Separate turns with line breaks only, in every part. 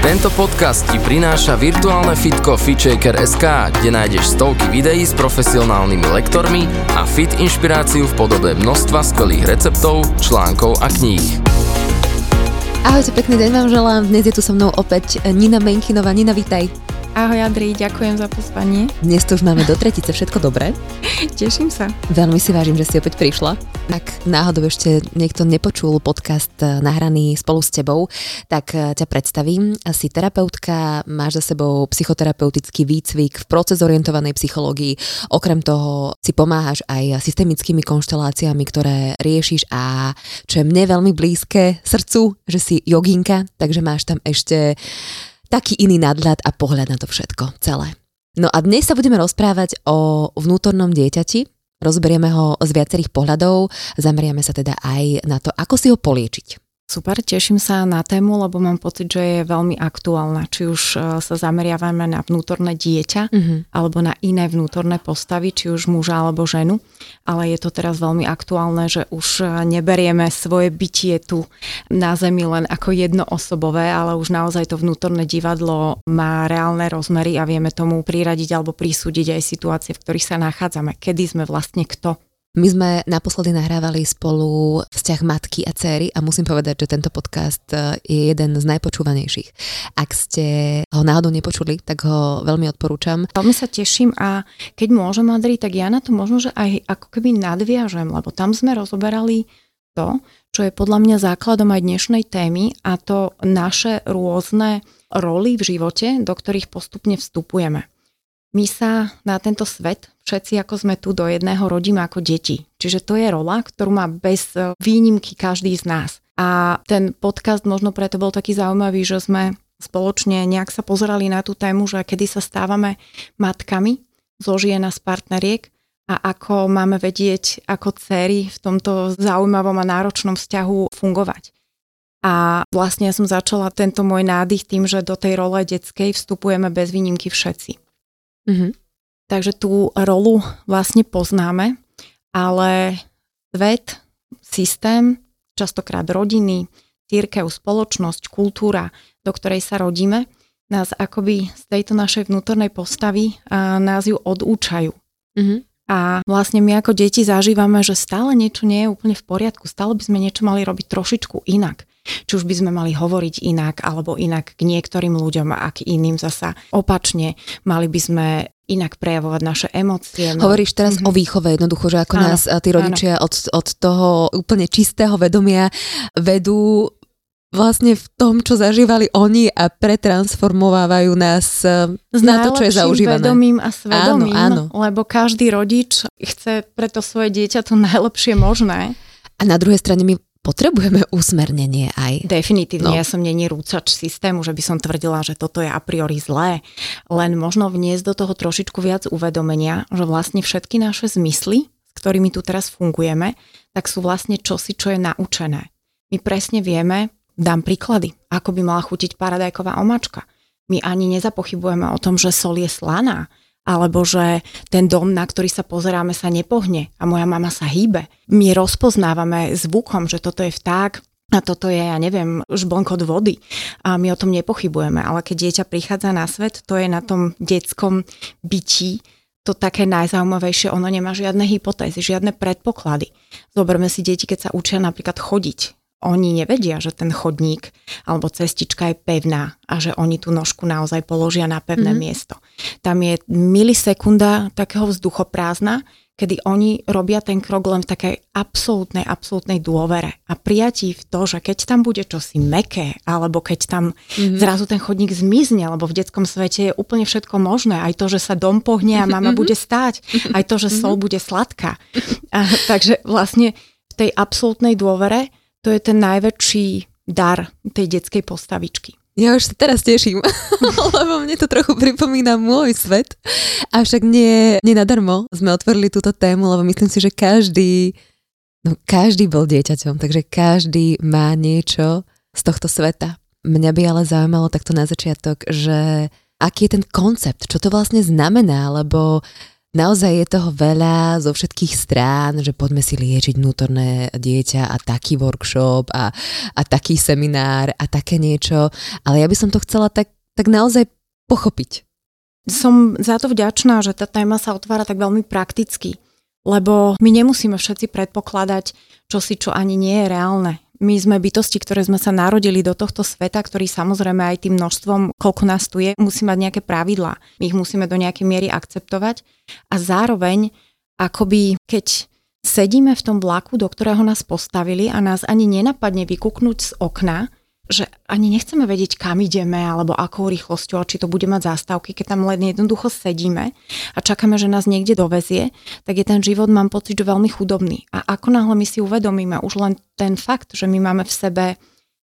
Tento podcast ti prináša virtuálne fitko FitShaker.sk, kde nájdeš stovky videí s profesionálnymi lektormi a fit inšpiráciu v podobe množstva skvelých receptov, článkov a kníh.
Ahojte, pekný deň vám želám. Dnes je tu so mnou opäť Nina Menkinová. Nina, vítaj.
Ahoj Adri, ďakujem za pozvanie.
Dnes to už máme do tretice, všetko dobré?
Teším sa.
Veľmi si vážim, že si opäť prišla. Ak náhodou ešte niekto nepočul podcast eh, nahraný spolu s tebou, tak eh, ťa predstavím. Si terapeutka, máš za sebou psychoterapeutický výcvik v proces orientovanej psychológii. Okrem toho si pomáhaš aj systemickými konšteláciami, ktoré riešiš a čo je mne veľmi blízke srdcu, že si joginka, takže máš tam ešte taký iný nadhľad a pohľad na to všetko celé. No a dnes sa budeme rozprávať o vnútornom dieťati, rozberieme ho z viacerých pohľadov, zameriame sa teda aj na to, ako si ho poliečiť.
Super, teším sa na tému, lebo mám pocit, že je veľmi aktuálna. Či už e, sa zameriavame na vnútorné dieťa, uh-huh. alebo na iné vnútorné postavy, či už muža alebo ženu. Ale je to teraz veľmi aktuálne, že už e, neberieme svoje bytie tu na Zemi len ako jednoosobové, ale už naozaj to vnútorné divadlo má reálne rozmery a vieme tomu priradiť alebo prisúdiť aj situácie, v ktorých sa nachádzame. Kedy sme vlastne kto
my sme naposledy nahrávali spolu vzťah matky a céry a musím povedať, že tento podcast e, je jeden z najpočúvanejších. Ak ste ho náhodou nepočuli, tak ho veľmi odporúčam.
Veľmi sa teším a keď môžem, Adri, tak ja na to možno, že aj ako keby nadviažem, lebo tam sme rozoberali to, čo je podľa mňa základom aj dnešnej témy a to naše rôzne roly v živote, do ktorých postupne vstupujeme. My sa na tento svet všetci, ako sme tu do jedného, rodíme ako deti. Čiže to je rola, ktorú má bez e, výnimky každý z nás. A ten podcast možno preto bol taký zaujímavý, že sme spoločne nejak sa pozerali na tú tému, že kedy sa stávame matkami zo žien z partneriek a ako máme vedieť ako céry v tomto zaujímavom a náročnom vzťahu fungovať. A vlastne ja som začala tento môj nádych tým, že do tej role detskej vstupujeme bez výnimky všetci. Mm-hmm. Takže tú rolu vlastne poznáme, ale svet, systém, častokrát rodiny, církev, spoločnosť, kultúra, do ktorej sa rodíme, nás akoby z tejto našej vnútornej postavy a nás ju odúčajú. Mm-hmm. A vlastne my ako deti zažívame, že stále niečo nie je úplne v poriadku, stále by sme niečo mali robiť trošičku inak. Či už by sme mali hovoriť inak, alebo inak k niektorým ľuďom a k iným zasa opačne. Mali by sme inak prejavovať naše emócie.
No. Hovoríš teraz mm-hmm. o výchove jednoducho, že ako áno, nás tí rodičia od, od toho úplne čistého vedomia vedú vlastne v tom, čo zažívali oni a pretransformovávajú nás e,
S
na to, čo je zaužívané.
vedomím a svedomím, áno, áno. lebo každý rodič chce pre to svoje dieťa to najlepšie možné.
A na druhej strane my potrebujeme usmernenie aj.
Definitívne, no. ja som není rúcač systému, že by som tvrdila, že toto je a priori zlé, len možno vniesť do toho trošičku viac uvedomenia, že vlastne všetky naše zmysly, s ktorými tu teraz fungujeme, tak sú vlastne čosi, čo je naučené. My presne vieme, dám príklady, ako by mala chutiť paradajková omačka. My ani nezapochybujeme o tom, že sol je slaná, alebo že ten dom, na ktorý sa pozeráme, sa nepohne a moja mama sa hýbe. My rozpoznávame zvukom, že toto je vták, a toto je, ja neviem, žblnkot vody. A my o tom nepochybujeme. Ale keď dieťa prichádza na svet, to je na tom detskom bytí to také najzaujímavejšie. Ono nemá žiadne hypotézy, žiadne predpoklady. Zoberme si deti, keď sa učia napríklad chodiť oni nevedia, že ten chodník alebo cestička je pevná a že oni tú nožku naozaj položia na pevné mm-hmm. miesto. Tam je milisekunda takého vzduchoprázdna, kedy oni robia ten krok len v takej absolútnej, absolútnej dôvere a prijatí v to, že keď tam bude čosi meké, alebo keď tam mm-hmm. zrazu ten chodník zmizne, lebo v detskom svete je úplne všetko možné, aj to, že sa dom pohne a mama mm-hmm. bude stáť, aj to, že sol bude sladká. A, takže vlastne v tej absolútnej dôvere to je ten najväčší dar tej detskej postavičky.
Ja už sa teraz teším, lebo mne to trochu pripomína môj svet. Avšak nie, nie nadarmo sme otvorili túto tému, lebo myslím si, že každý No každý bol dieťaťom, takže každý má niečo z tohto sveta. Mňa by ale zaujímalo takto na začiatok, že aký je ten koncept, čo to vlastne znamená, lebo naozaj je toho veľa zo všetkých strán, že poďme si liečiť vnútorné dieťa a taký workshop a, a taký seminár a také niečo, ale ja by som to chcela tak, tak naozaj pochopiť.
Som za to vďačná, že tá téma sa otvára tak veľmi prakticky lebo my nemusíme všetci predpokladať, čo si čo ani nie je reálne. My sme bytosti, ktoré sme sa narodili do tohto sveta, ktorý samozrejme aj tým množstvom, koľko nás tu je, musí mať nejaké pravidlá. My ich musíme do nejakej miery akceptovať a zároveň akoby keď sedíme v tom vlaku, do ktorého nás postavili a nás ani nenapadne vykúknúť z okna, že ani nechceme vedieť, kam ideme, alebo akou rýchlosťou, či to bude mať zástavky, keď tam len jednoducho sedíme a čakáme, že nás niekde dovezie, tak je ten život, mám pocit, že veľmi chudobný. A ako náhle my si uvedomíme už len ten fakt, že my máme v sebe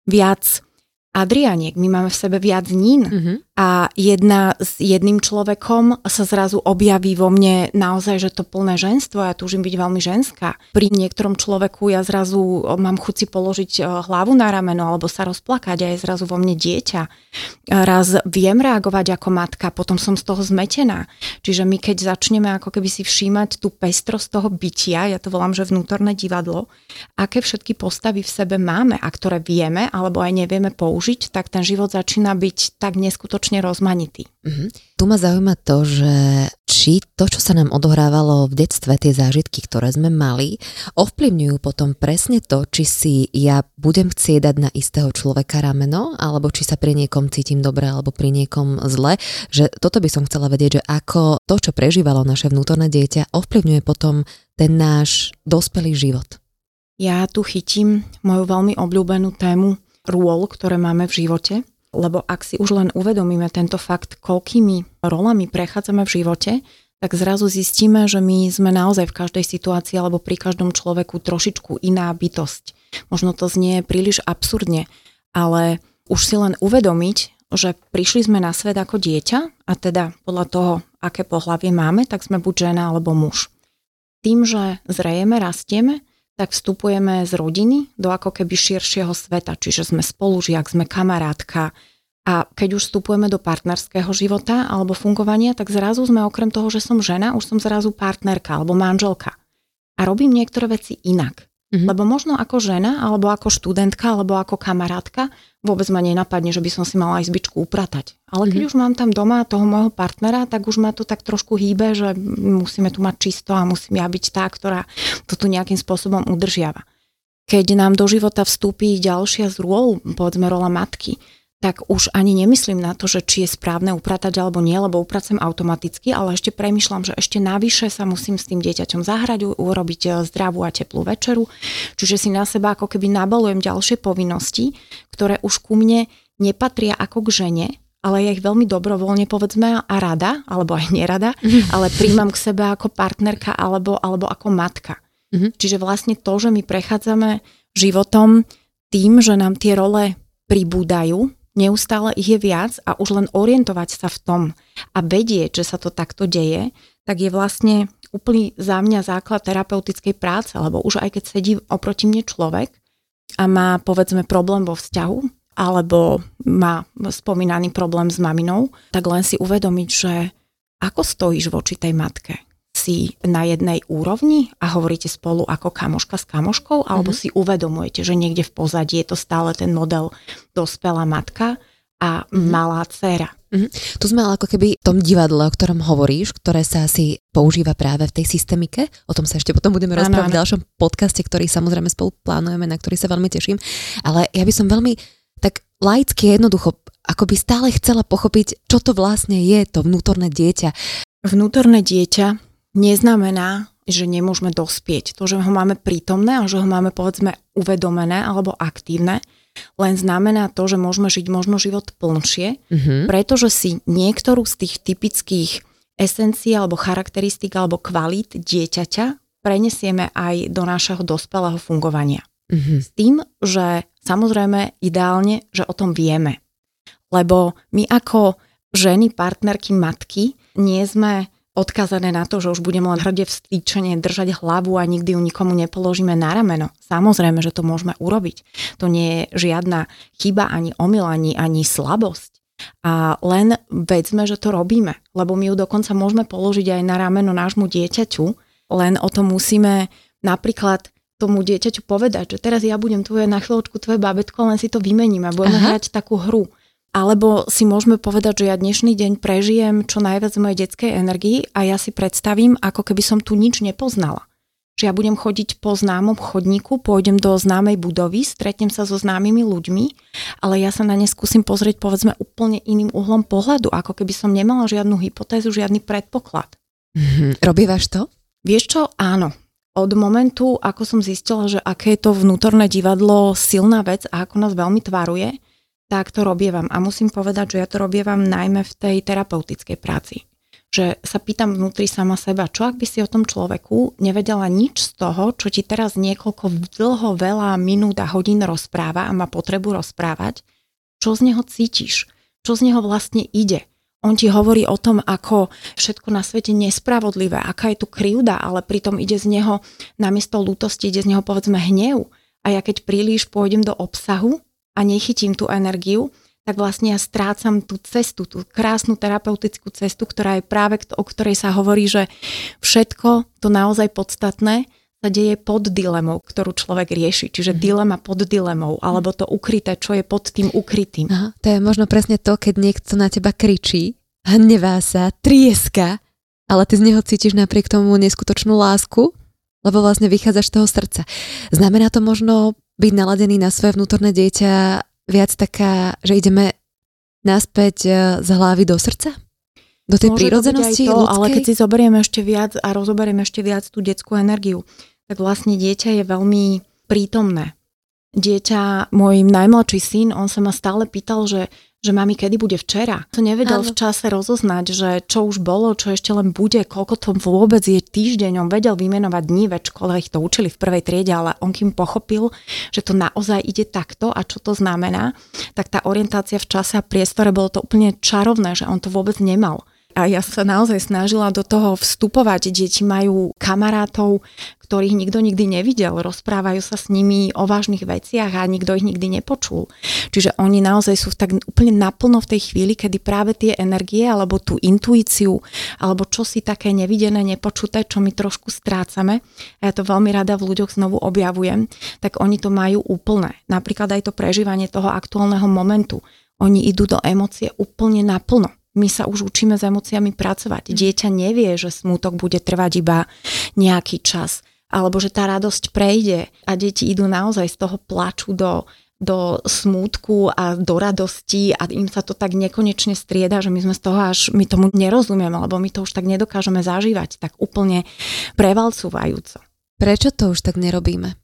viac Adrianiek, my máme v sebe viac nín mm-hmm. A jedna s jedným človekom sa zrazu objaví vo mne naozaj, že to plné ženstvo, ja túžim byť veľmi ženská. Pri niektorom človeku ja zrazu mám chuť si položiť hlavu na rameno alebo sa rozplakať a je zrazu vo mne dieťa. Raz viem reagovať ako matka, potom som z toho zmetená. Čiže my keď začneme ako keby si všímať tú pestrosť toho bytia, ja to volám, že vnútorné divadlo, aké všetky postavy v sebe máme a ktoré vieme alebo aj nevieme použiť tak ten život začína byť tak neskutočne rozmanitý.
Mm-hmm. Tu ma zaujíma to, že či to, čo sa nám odohrávalo v detstve, tie zážitky, ktoré sme mali, ovplyvňujú potom presne to, či si ja budem chcieť dať na istého človeka rameno, alebo či sa pri niekom cítim dobre, alebo pri niekom zle. Že toto by som chcela vedieť, že ako to, čo prežívalo naše vnútorné dieťa, ovplyvňuje potom ten náš dospelý život.
Ja tu chytím moju veľmi obľúbenú tému rôl, ktoré máme v živote, lebo ak si už len uvedomíme tento fakt, koľkými rolami prechádzame v živote, tak zrazu zistíme, že my sme naozaj v každej situácii alebo pri každom človeku trošičku iná bytosť. Možno to znie príliš absurdne, ale už si len uvedomiť, že prišli sme na svet ako dieťa a teda podľa toho, aké pohlavie máme, tak sme buď žena alebo muž. Tým, že zrejeme, rastieme, tak vstupujeme z rodiny do ako keby širšieho sveta, čiže sme spolužiak, sme kamarátka a keď už vstupujeme do partnerského života alebo fungovania, tak zrazu sme okrem toho, že som žena, už som zrazu partnerka alebo manželka. A robím niektoré veci inak. Mm-hmm. Lebo možno ako žena, alebo ako študentka, alebo ako kamarátka, vôbec ma nenapadne, že by som si mala aj zbyčku upratať. Ale keď mm-hmm. už mám tam doma toho môjho partnera, tak už ma to tak trošku hýbe, že musíme tu mať čisto a musím ja byť tá, ktorá to tu nejakým spôsobom udržiava. Keď nám do života vstúpi ďalšia z rôl, povedzme rola matky, tak už ani nemyslím na to, že či je správne upratať alebo nie, lebo upracem automaticky, ale ešte premyšľam, že ešte navyše sa musím s tým dieťaťom zahrať, urobiť e, zdravú a teplú večeru. Čiže si na seba ako keby nabalujem ďalšie povinnosti, ktoré už ku mne nepatria ako k žene, ale ja ich veľmi dobrovoľne povedzme a rada, alebo aj nerada, mm-hmm. ale príjmam k sebe ako partnerka alebo, alebo ako matka. Mm-hmm. Čiže vlastne to, že my prechádzame životom tým, že nám tie role pribúdajú, neustále ich je viac a už len orientovať sa v tom a vedieť, že sa to takto deje, tak je vlastne úplný za mňa základ terapeutickej práce, lebo už aj keď sedí oproti mne človek a má povedzme problém vo vzťahu, alebo má spomínaný problém s maminou, tak len si uvedomiť, že ako stojíš voči tej matke si na jednej úrovni a hovoríte spolu ako kamoška s kamoškou, alebo mm-hmm. si uvedomujete, že niekde v pozadí je to stále ten model dospelá matka a mm-hmm. malá dcera.
Mm-hmm. Tu sme ale ako keby v tom divadle, o ktorom hovoríš, ktoré sa asi používa práve v tej systemike. O tom sa ešte potom budeme rozprávať v ďalšom podcaste, ktorý samozrejme spolu plánujeme, na ktorý sa veľmi teším. Ale ja by som veľmi tak laicky jednoducho ako by stále chcela pochopiť, čo to vlastne je, to vnútorné dieťa.
Vnútorné dieťa neznamená, že nemôžeme dospieť. To, že ho máme prítomné a že ho máme povedzme uvedomené alebo aktívne, len znamená to, že môžeme žiť možno život plnšie, mm-hmm. pretože si niektorú z tých typických esencií alebo charakteristik alebo kvalít dieťaťa prenesieme aj do nášho dospelého fungovania. Mm-hmm. S tým, že samozrejme ideálne, že o tom vieme. Lebo my ako ženy, partnerky, matky nie sme odkazané na to, že už budeme len hrde vstýčenie držať hlavu a nikdy ju nikomu nepoložíme na rameno. Samozrejme, že to môžeme urobiť. To nie je žiadna chyba, ani omyl, ani, ani slabosť. A len vedzme, že to robíme, lebo my ju dokonca môžeme položiť aj na rameno nášmu dieťaťu, len o tom musíme napríklad tomu dieťaťu povedať, že teraz ja budem tvoje na chvíľočku tvoje babetko, len si to vymeníme a budeme Aha. hrať takú hru. Alebo si môžeme povedať, že ja dnešný deň prežijem čo najviac mojej detskej energii a ja si predstavím, ako keby som tu nič nepoznala. Že ja budem chodiť po známom chodníku, pôjdem do známej budovy, stretnem sa so známymi ľuďmi, ale ja sa na ne skúsim pozrieť povedzme úplne iným uhlom pohľadu, ako keby som nemala žiadnu hypotézu, žiadny predpoklad.
Mm-hmm. Robívaš to?
Vieš čo? Áno. Od momentu, ako som zistila, že aké je to vnútorné divadlo silná vec a ako nás veľmi tvaruje, tak to robievam. A musím povedať, že ja to robievam najmä v tej terapeutickej práci. Že sa pýtam vnútri sama seba, čo ak by si o tom človeku nevedela nič z toho, čo ti teraz niekoľko dlho, veľa minút a hodín rozpráva a má potrebu rozprávať, čo z neho cítiš, čo z neho vlastne ide. On ti hovorí o tom, ako všetko na svete nespravodlivé, aká je tu krivda, ale pritom ide z neho namiesto lútosti, ide z neho povedzme hnev. A ja keď príliš pôjdem do obsahu, a nechytím tú energiu, tak vlastne ja strácam tú cestu, tú krásnu terapeutickú cestu, ktorá je práve, o ktorej sa hovorí, že všetko to naozaj podstatné sa deje pod dilemou, ktorú človek rieši. Čiže mm. dilema pod dilemou, alebo to ukryté, čo je pod tým ukrytým.
Aha, to je možno presne to, keď niekto na teba kričí, hnevá sa, trieska, ale ty z neho cítiš napriek tomu neskutočnú lásku, lebo vlastne vychádzaš z toho srdca. Znamená to možno byť naladený na svoje vnútorné dieťa viac taká, že ideme naspäť e, z hlavy do srdca? Do tej Môže prírodzenosti to,
ľudskej? Ale keď si zoberieme ešte viac a rozoberieme ešte viac tú detskú energiu, tak vlastne dieťa je veľmi prítomné. Dieťa, môj najmladší syn, on sa ma stále pýtal, že že mami, kedy bude včera. To nevedel ano. v čase rozoznať, že čo už bolo, čo ešte len bude, koľko to vôbec je týždeň. On vedel vymenovať dní, veď škole ich to učili v prvej triede, ale on kým pochopil, že to naozaj ide takto a čo to znamená, tak tá orientácia v čase a priestore bolo to úplne čarovné, že on to vôbec nemal. A ja sa naozaj snažila do toho vstupovať. Deti majú kamarátov, ktorých nikto nikdy nevidel, rozprávajú sa s nimi o vážnych veciach a nikto ich nikdy nepočul. Čiže oni naozaj sú tak úplne naplno v tej chvíli, kedy práve tie energie alebo tú intuíciu alebo čo si také nevidené, nepočuté, čo my trošku strácame, a ja to veľmi rada v ľuďoch znovu objavujem, tak oni to majú úplné. Napríklad aj to prežívanie toho aktuálneho momentu. Oni idú do emócie úplne naplno my sa už učíme s emóciami pracovať. Dieťa nevie, že smútok bude trvať iba nejaký čas alebo že tá radosť prejde a deti idú naozaj z toho plaču do, do smútku a do radosti a im sa to tak nekonečne strieda, že my sme z toho až, my tomu nerozumieme, lebo my to už tak nedokážeme zažívať tak úplne prevalcúvajúco.
Prečo to už tak nerobíme?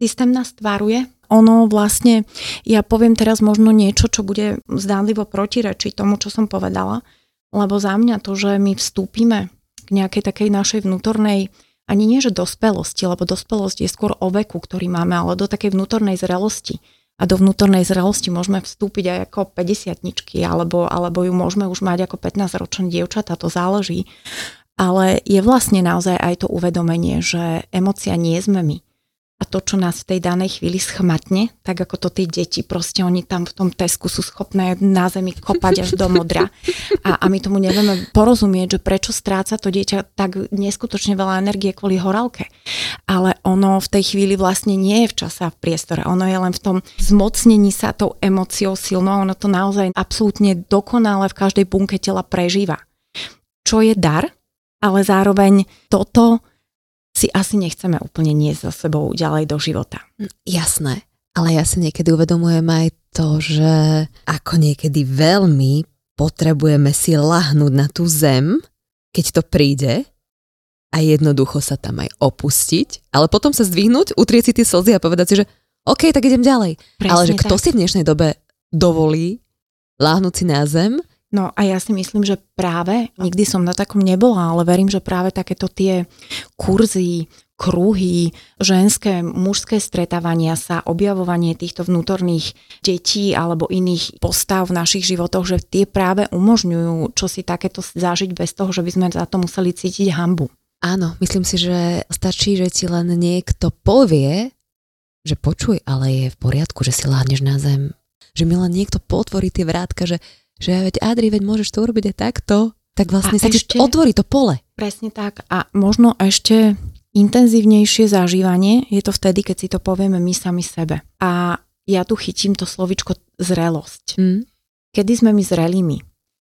Systém nás tvaruje. Ono vlastne, ja poviem teraz možno niečo, čo bude zdánlivo protirečiť tomu, čo som povedala, lebo za mňa to, že my vstúpime k nejakej takej našej vnútornej ani nie, že dospelosti, lebo dospelosť je skôr o veku, ktorý máme, ale do takej vnútornej zrelosti. A do vnútornej zrelosti môžeme vstúpiť aj ako 50 alebo, alebo ju môžeme už mať ako 15-ročné dievčatá, to záleží. Ale je vlastne naozaj aj to uvedomenie, že emocia nie sme my a to, čo nás v tej danej chvíli schmatne, tak ako to tie deti, proste oni tam v tom tesku sú schopné na zemi kopať až do modra a, a my tomu nevieme porozumieť, že prečo stráca to dieťa tak neskutočne veľa energie kvôli horálke. Ale ono v tej chvíli vlastne nie je v čase a v priestore, ono je len v tom zmocnení sa tou emóciou silnou, ono to naozaj absolútne dokonale v každej bunke tela prežíva. Čo je dar, ale zároveň toto si asi nechceme úplne niesť za sebou ďalej do života.
Jasné, ale ja si niekedy uvedomujem aj to, že ako niekedy veľmi potrebujeme si lahnúť na tú zem, keď to príde a jednoducho sa tam aj opustiť, ale potom sa zdvihnúť, utrieť si tie slzy a povedať si, že OK, tak idem ďalej. Presne ale že tak. kto si v dnešnej dobe dovolí láhnuť si na zem
No a ja si myslím, že práve, nikdy som na takom nebola, ale verím, že práve takéto tie kurzy, kruhy, ženské, mužské stretávania sa, objavovanie týchto vnútorných detí alebo iných postav v našich životoch, že tie práve umožňujú čo si takéto zažiť bez toho, že by sme za to museli cítiť hambu.
Áno, myslím si, že stačí, že ti len niekto povie, že počuj, ale je v poriadku, že si láhneš na zem. Že mi len niekto potvorí tie vrátka, že, že veď Adri, veď môžeš to urobiť aj takto. Tak vlastne a sa ešte, ti otvorí to pole.
Presne tak. A možno ešte intenzívnejšie zažívanie je to vtedy, keď si to povieme my sami sebe. A ja tu chytím to slovičko zrelosť. Mm. Kedy sme my zrelými?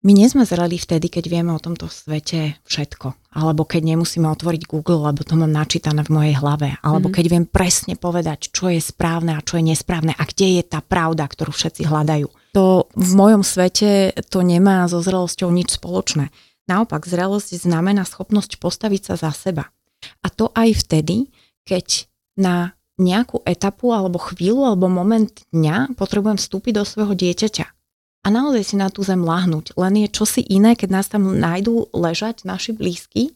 My nie sme zreli vtedy, keď vieme o tomto svete všetko. Alebo keď nemusíme otvoriť Google, lebo to mám načítané v mojej hlave. Alebo mm. keď viem presne povedať, čo je správne a čo je nesprávne a kde je tá pravda, ktorú všetci hľadajú. To v mojom svete to nemá so zrelosťou nič spoločné. Naopak, zrelosť znamená schopnosť postaviť sa za seba. A to aj vtedy, keď na nejakú etapu alebo chvíľu alebo moment dňa potrebujem vstúpiť do svojho dieťaťa a naozaj si na tú zem lahnúť. Len je čosi iné, keď nás tam nájdú ležať naši blízky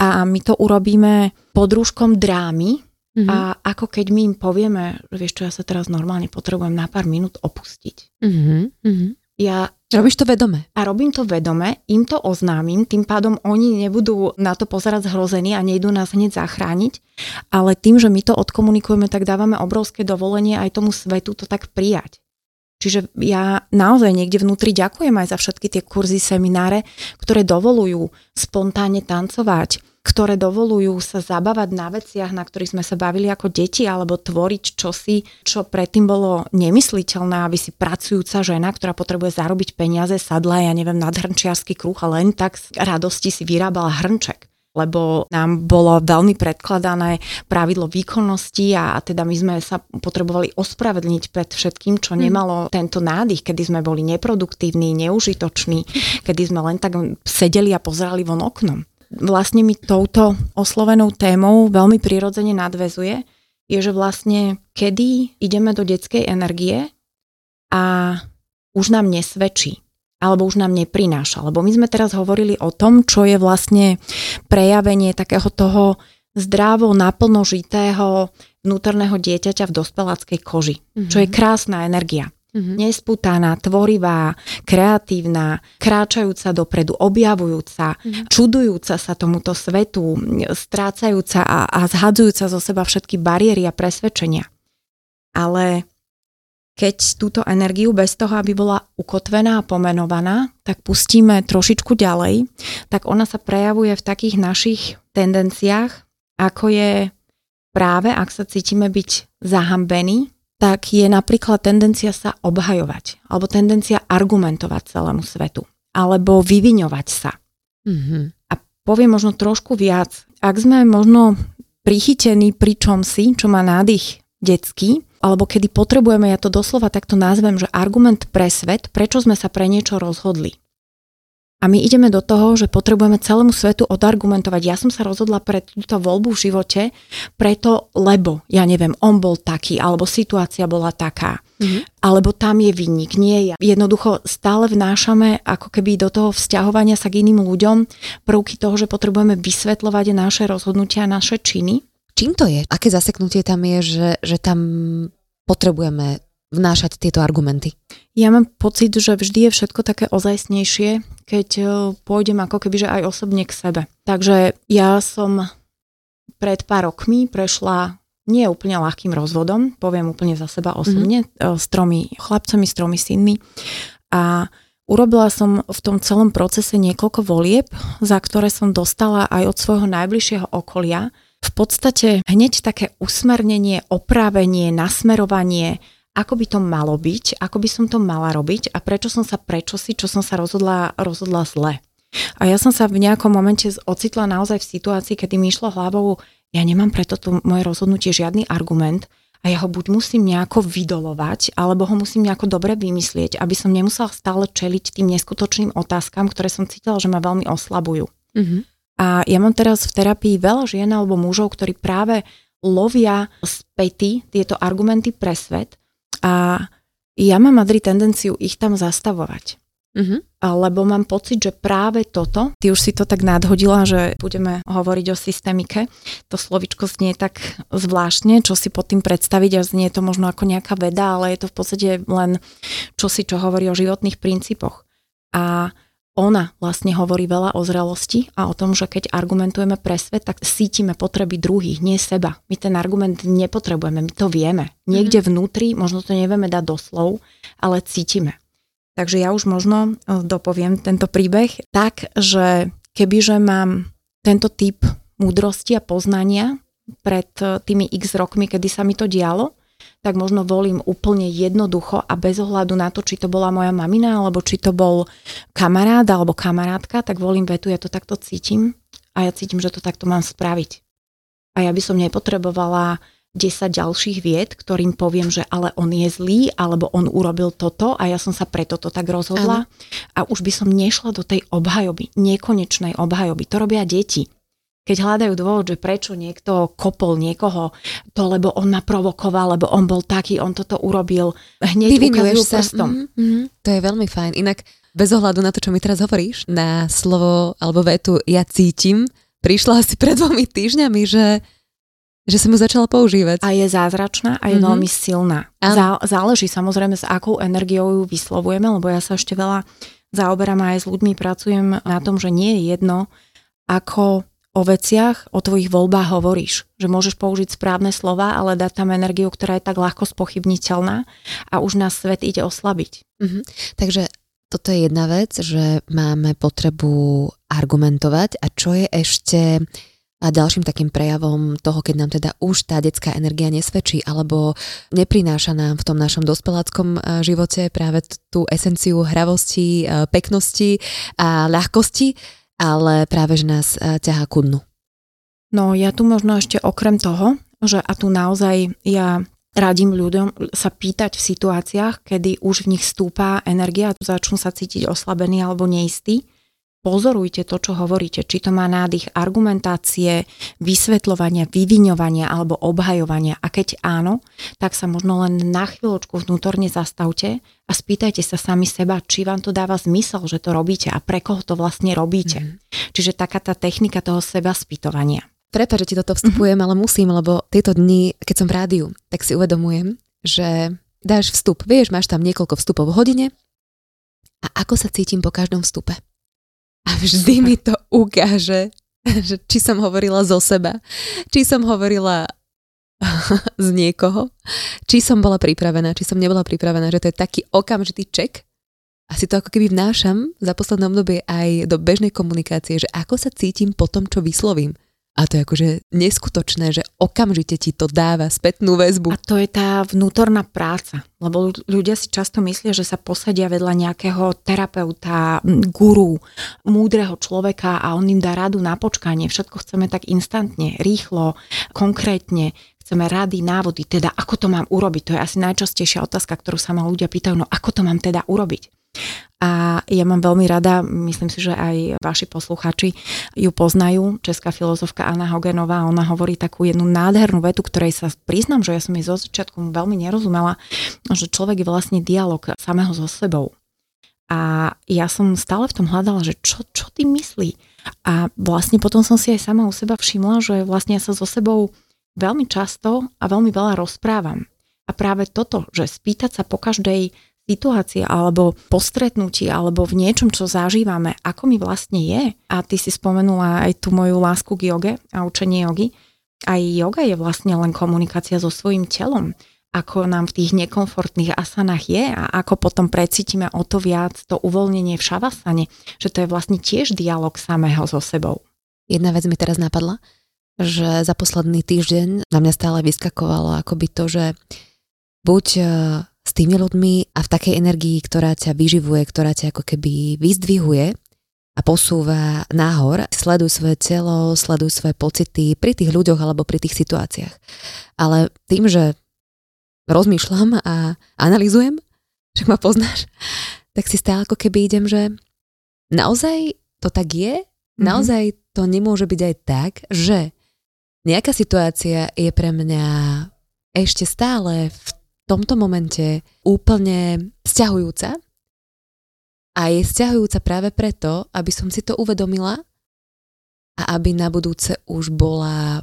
a my to urobíme pod drámy mm-hmm. a ako keď my im povieme, že vieš čo, ja sa teraz normálne potrebujem na pár minút opustiť. Mm-hmm. Ja
Robíš to vedome.
A robím to vedome, im to oznámim, tým pádom oni nebudú na to pozerať zhrození a nejdú nás hneď zachrániť, ale tým, že my to odkomunikujeme, tak dávame obrovské dovolenie aj tomu svetu to tak prijať. Čiže ja naozaj niekde vnútri ďakujem aj za všetky tie kurzy, semináre, ktoré dovolujú spontánne tancovať, ktoré dovolujú sa zabávať na veciach, na ktorých sme sa bavili ako deti, alebo tvoriť čosi, čo predtým bolo nemysliteľné, aby si pracujúca žena, ktorá potrebuje zarobiť peniaze, sadla, ja neviem, nad hrnčiarsky kruh a len tak z radosti si vyrábala hrnček lebo nám bolo veľmi predkladané pravidlo výkonnosti a, teda my sme sa potrebovali ospravedlniť pred všetkým, čo hm. nemalo tento nádych, kedy sme boli neproduktívni, neužitoční, kedy sme len tak sedeli a pozerali von oknom. Vlastne mi touto oslovenou témou veľmi prirodzene nadvezuje, je, že vlastne kedy ideme do detskej energie a už nám nesvedčí alebo už nám neprináša. Lebo my sme teraz hovorili o tom, čo je vlastne prejavenie takého toho zdravo, naplno žitého vnútorného dieťaťa v dospeláckej koži, mm-hmm. čo je krásna energia. Mm-hmm. Nesputaná, tvorivá, kreatívna, kráčajúca dopredu, objavujúca, mm-hmm. čudujúca sa tomuto svetu, strácajúca a, a zhadzujúca zo seba všetky bariéry a presvedčenia. Ale keď túto energiu bez toho, aby bola ukotvená a pomenovaná, tak pustíme trošičku ďalej, tak ona sa prejavuje v takých našich tendenciách, ako je práve, ak sa cítime byť zahambení, tak je napríklad tendencia sa obhajovať, alebo tendencia argumentovať celému svetu, alebo vyviňovať sa. Mm-hmm. A poviem možno trošku viac. Ak sme možno prichytení pri čom si, čo má nádych detský, alebo kedy potrebujeme, ja to doslova takto nazvem, že argument pre svet, prečo sme sa pre niečo rozhodli. A my ideme do toho, že potrebujeme celému svetu odargumentovať. Ja som sa rozhodla pre túto voľbu v živote, preto, lebo, ja neviem, on bol taký, alebo situácia bola taká, mm-hmm. alebo tam je vinník, nie ja. Jednoducho stále vnášame ako keby do toho vzťahovania sa k iným ľuďom prvky toho, že potrebujeme vysvetľovať naše rozhodnutia, naše činy
Čím to je? Aké zaseknutie tam je, že, že tam potrebujeme vnášať tieto argumenty?
Ja mám pocit, že vždy je všetko také ozajstnejšie, keď e, pôjdem ako keby že aj osobne k sebe. Takže ja som pred pár rokmi prešla nie úplne ľahkým rozvodom, poviem úplne za seba osobne, mm-hmm. s tromi chlapcami, s tromi synmi. A urobila som v tom celom procese niekoľko volieb, za ktoré som dostala aj od svojho najbližšieho okolia v podstate hneď také usmernenie, opravenie, nasmerovanie, ako by to malo byť, ako by som to mala robiť a prečo som sa, prečo si, čo som sa rozhodla, rozhodla zle. A ja som sa v nejakom momente ocitla naozaj v situácii, kedy mi išlo hlavou, ja nemám preto to moje rozhodnutie žiadny argument a ja ho buď musím nejako vydolovať, alebo ho musím nejako dobre vymyslieť, aby som nemusela stále čeliť tým neskutočným otázkam, ktoré som cítila, že ma veľmi oslabujú. Mm-hmm. A ja mám teraz v terapii veľa žien alebo mužov, ktorí práve lovia späty tieto argumenty pre svet a ja mám Madri tendenciu ich tam zastavovať.
Uh-huh.
Lebo mám pocit, že práve toto, ty už si to tak nadhodila, že budeme hovoriť o systémike. To slovičko znie tak zvláštne, čo si pod tým predstaviť a znie to možno ako nejaká veda, ale je to v podstate len čosi, čo hovorí o životných princípoch. A ona vlastne hovorí veľa o zrelosti a o tom, že keď argumentujeme pre svet, tak cítime potreby druhých, nie seba. My ten argument nepotrebujeme, my to vieme. Niekde mm-hmm. vnútri, možno to nevieme dať doslov, ale cítime. Takže ja už možno e, dopoviem tento príbeh tak, že kebyže mám tento typ múdrosti a poznania pred e, tými x rokmi, kedy sa mi to dialo, tak možno volím úplne jednoducho a bez ohľadu na to, či to bola moja mamina, alebo či to bol kamarát alebo kamarátka, tak volím vetu, ja to takto cítim a ja cítim, že to takto mám spraviť. A ja by som nepotrebovala 10 ďalších vied, ktorým poviem, že ale on je zlý, alebo on urobil toto a ja som sa preto to tak rozhodla. Ano. A už by som nešla do tej obhajoby, nekonečnej obhajoby. To robia deti keď hľadajú dôvod, že prečo niekto kopol niekoho, to lebo on ma provokoval, lebo on bol taký, on toto urobil, hneď ukazujú sa. prstom.
Mm-hmm. To je veľmi fajn. Inak bez ohľadu na to, čo mi teraz hovoríš, na slovo alebo vetu ja cítim, prišla asi pred dvomi týždňami, že že sa mu začala používať.
A je zázračná a je mm-hmm. veľmi silná. Zá, záleží samozrejme, s akou energiou ju vyslovujeme, lebo ja sa ešte veľa zaoberám aj s ľuďmi, pracujem na tom, že nie je jedno, ako o veciach, o tvojich voľbách hovoríš. Že môžeš použiť správne slova, ale dať tam energiu, ktorá je tak ľahko spochybniteľná a už nás svet ide oslabiť.
Mm-hmm. Takže toto je jedna vec, že máme potrebu argumentovať a čo je ešte a ďalším takým prejavom toho, keď nám teda už tá detská energia nesvedčí alebo neprináša nám v tom našom dospeláckom e, živote práve tú esenciu hravosti, e, peknosti a ľahkosti, ale práve, že nás e, ťahá ku dnu.
No ja tu možno ešte okrem toho, že a tu naozaj ja radím ľuďom sa pýtať v situáciách, kedy už v nich stúpa energia začnú sa cítiť oslabení alebo neistí, pozorujte to, čo hovoríte, či to má nádych argumentácie, vysvetľovania, vyviňovania alebo obhajovania. A keď áno, tak sa možno len na chvíľočku vnútorne zastavte a spýtajte sa sami seba, či vám to dáva zmysel, že to robíte a pre koho to vlastne robíte. Mm. Čiže taká tá technika toho seba spýtovania.
Prepač, že ti toto vstupujem, mm-hmm. ale musím, lebo tieto dni, keď som v rádiu, tak si uvedomujem, že dáš vstup. Vieš, máš tam niekoľko vstupov v hodine a ako sa cítim po každom vstupe. A vždy mi to ukáže, že či som hovorila zo seba, či som hovorila z niekoho, či som bola pripravená, či som nebola pripravená, že to je taký okamžitý ček a si to ako keby vnášam za posledné obdobie aj do bežnej komunikácie, že ako sa cítim po tom, čo vyslovím. A to je akože neskutočné, že okamžite ti to dáva spätnú väzbu.
A to je tá vnútorná práca, lebo ľudia si často myslia, že sa posadia vedľa nejakého terapeuta, guru, múdreho človeka a on im dá radu na počkanie. Všetko chceme tak instantne, rýchlo, konkrétne chceme rady, návody, teda ako to mám urobiť. To je asi najčastejšia otázka, ktorú sa ma ľudia pýtajú, no ako to mám teda urobiť. A ja mám veľmi rada, myslím si, že aj vaši posluchači ju poznajú, česká filozofka Anna Hogenová, ona hovorí takú jednu nádhernú vetu, ktorej sa priznám, že ja som jej zo začiatku veľmi nerozumela, že človek je vlastne dialog samého so sebou. A ja som stále v tom hľadala, že čo, čo ty myslí. A vlastne potom som si aj sama u seba všimla, že vlastne ja sa so sebou veľmi často a veľmi veľa rozprávam. A práve toto, že spýtať sa po každej situácii alebo postretnutí alebo v niečom, čo zažívame, ako mi vlastne je. A ty si spomenula aj tú moju lásku k joge a učenie jogy. Aj yoga je vlastne len komunikácia so svojím telom ako nám v tých nekomfortných asanách je a ako potom precítime o to viac to uvoľnenie v šavasane, že to je vlastne tiež dialog samého so sebou.
Jedna vec mi teraz napadla, že za posledný týždeň na mňa stále vyskakovalo akoby to, že buď s tými ľuďmi a v takej energii, ktorá ťa vyživuje, ktorá ťa ako keby vyzdvihuje a posúva nahor. Sleduj svoje telo, sleduj svoje pocity pri tých ľuďoch alebo pri tých situáciách. Ale tým, že rozmýšľam a analizujem, že ma poznáš, tak si stále ako keby idem, že naozaj to tak je, mm-hmm. naozaj to nemôže byť aj tak, že nejaká situácia je pre mňa ešte stále v tomto momente úplne vzťahujúca a je sťahujúca práve preto, aby som si to uvedomila a aby na budúce už bola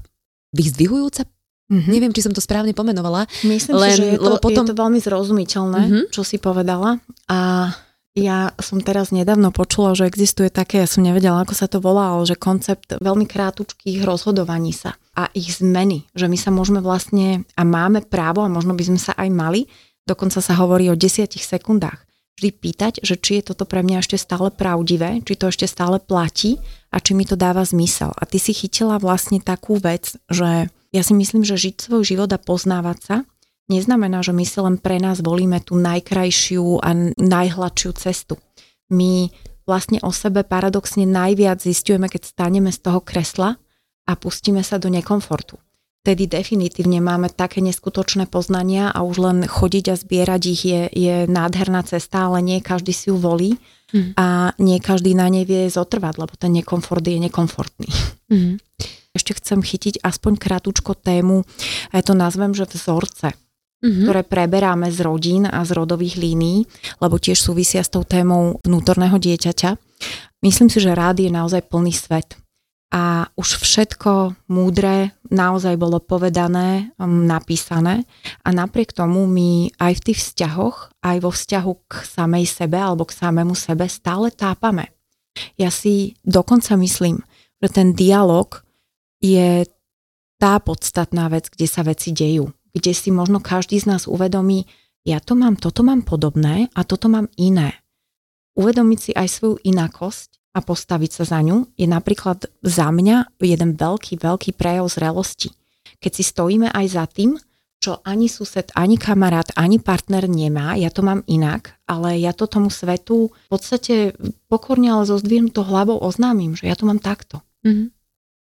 vyzdvihujúca. Mm-hmm. Neviem, či som to správne pomenovala.
Myslím len, si, že je to, potom... je to veľmi zrozumiteľné, mm-hmm. čo si povedala. A ja som teraz nedávno počula, že existuje také, ja som nevedela, ako sa to volá, ale že koncept veľmi krátučkých rozhodovaní sa a ich zmeny. Že my sa môžeme vlastne a máme právo a možno by sme sa aj mali, dokonca sa hovorí o desiatich sekundách, vždy pýtať, že či je toto pre mňa ešte stále pravdivé, či to ešte stále platí a či mi to dáva zmysel. A ty si chytila vlastne takú vec, že ja si myslím, že žiť svoj život a poznávať sa neznamená, že my si len pre nás volíme tú najkrajšiu a najhladšiu cestu. My vlastne o sebe paradoxne najviac zistujeme, keď staneme z toho kresla a pustíme sa do nekomfortu. Vtedy definitívne máme také neskutočné poznania a už len chodiť a zbierať ich je, je nádherná cesta, ale nie každý si ju volí mm. a nie každý na nej vie zotrvať, lebo ten nekomfort je nekomfortný. Mm. Ešte chcem chytiť aspoň krátúčko tému, ja to nazvem, že vzorce mm-hmm. ktoré preberáme z rodín a z rodových línií, lebo tiež súvisia s tou témou vnútorného dieťaťa. Myslím si, že rád je naozaj plný svet. A už všetko múdre naozaj bolo povedané, napísané a napriek tomu my aj v tých vzťahoch, aj vo vzťahu k samej sebe alebo k samému sebe stále tápame. Ja si dokonca myslím, že ten dialog je tá podstatná vec, kde sa veci dejú kde si možno každý z nás uvedomí, ja to mám, toto mám podobné a toto mám iné. Uvedomiť si aj svoju inakosť a postaviť sa za ňu je napríklad za mňa jeden veľký, veľký prejav zrelosti. Keď si stojíme aj za tým, čo ani sused, ani kamarát, ani partner nemá, ja to mám inak, ale ja to tomu svetu v podstate pokorne, ale so zdvihnutou hlavou oznámim, že ja to mám takto. Mm-hmm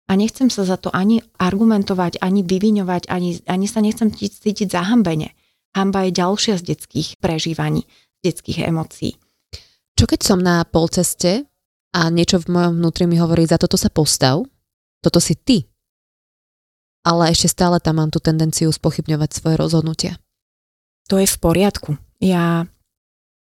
a nechcem sa za to ani argumentovať, ani vyviňovať, ani, ani sa nechcem cítiť zahambene. Hamba je ďalšia z detských prežívaní, z detských emócií.
Čo keď som na polceste a niečo v mojom vnútri mi hovorí, za toto sa postav, toto si ty. Ale ešte stále tam mám tú tendenciu spochybňovať svoje rozhodnutia.
To je v poriadku. Ja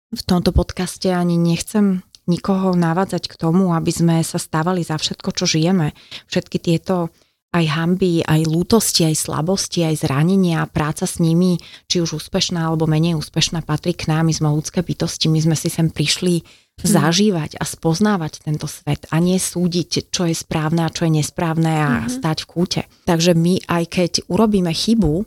v tomto podcaste ani nechcem nikoho navádzať k tomu, aby sme sa stávali za všetko, čo žijeme. Všetky tieto aj hamby, aj lútosti, aj slabosti, aj zranenia, práca s nimi, či už úspešná alebo menej úspešná, patrí k nám. My sme ľudské bytosti, my sme si sem prišli hmm. zažívať a spoznávať tento svet a nie súdiť, čo je správne a čo je nesprávne a hmm. stať v kúte. Takže my, aj keď urobíme chybu,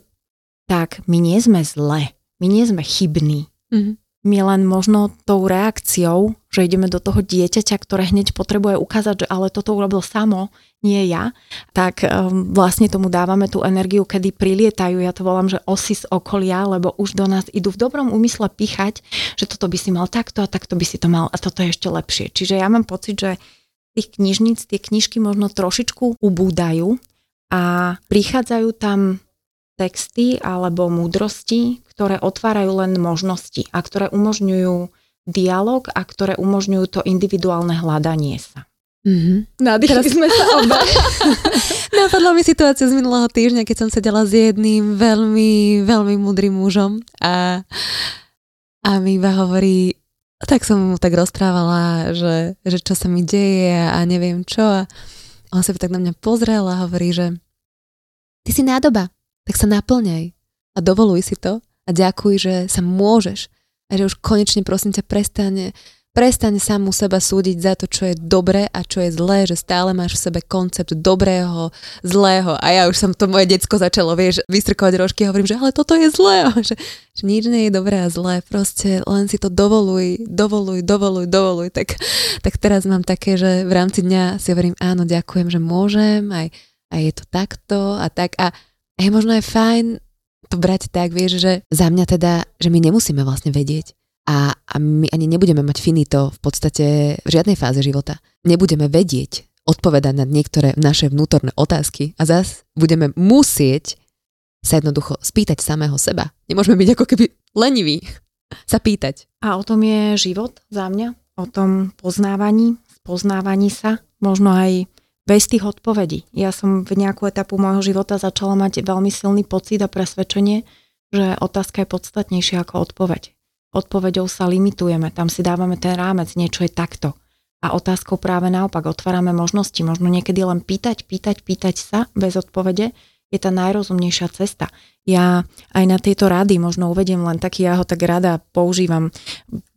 tak my nie sme zle, my nie sme chybní. Hmm my len možno tou reakciou, že ideme do toho dieťaťa, ktoré hneď potrebuje ukázať, že ale toto urobil samo, nie ja, tak um, vlastne tomu dávame tú energiu, kedy prilietajú, ja to volám, že osy z okolia, lebo už do nás idú v dobrom úmysle pichať, že toto by si mal takto a takto by si to mal a toto je ešte lepšie. Čiže ja mám pocit, že tých knižníc, tie knižky možno trošičku ubúdajú a prichádzajú tam texty alebo múdrosti, ktoré otvárajú len možnosti a ktoré umožňujú dialog a ktoré umožňujú to individuálne hľadanie sa.
Mm-hmm. Nadýchli sme sa oba. Napadla mi situácia z minulého týždňa, keď som sedela s jedným veľmi, veľmi múdrym mužom a, a mi iba hovorí, tak som mu tak rozprávala, že, že čo sa mi deje a neviem čo a on sa tak na mňa pozrel a hovorí, že ty si nádoba, tak sa naplňaj a dovoluj si to a ďakuj, že sa môžeš a že už konečne prosím ťa prestane, prestane sám u seba súdiť za to, čo je dobré a čo je zlé, že stále máš v sebe koncept dobrého, zlého. A ja už som to moje decko začalo, vieš, vystrkovať rožky a hovorím, že ale toto je zlé, že, že nič nie je dobré a zlé, proste len si to dovoluj, dovoluj, dovoluj, dovoluj, tak, tak teraz mám také, že v rámci dňa si hovorím, áno, ďakujem, že môžem, aj, aj je to takto a tak. A je možno aj fajn to brať tak, vieš, že za mňa teda, že my nemusíme vlastne vedieť a, a my ani nebudeme mať finito v podstate v žiadnej fáze života. Nebudeme vedieť odpovedať na niektoré naše vnútorné otázky a zas budeme musieť sa jednoducho spýtať samého seba. Nemôžeme byť ako keby leniví sa pýtať.
A o tom je život za mňa, o tom poznávaní, poznávaní sa, možno aj bez tých odpovedí. Ja som v nejakú etapu môjho života začala mať veľmi silný pocit a presvedčenie, že otázka je podstatnejšia ako odpoveď. Odpoveďou sa limitujeme, tam si dávame ten rámec, niečo je takto. A otázkou práve naopak otvárame možnosti, možno niekedy len pýtať, pýtať, pýtať sa bez odpovede je tá najrozumnejšia cesta. Ja aj na tieto rady možno uvediem len taký, ja ho tak rada používam.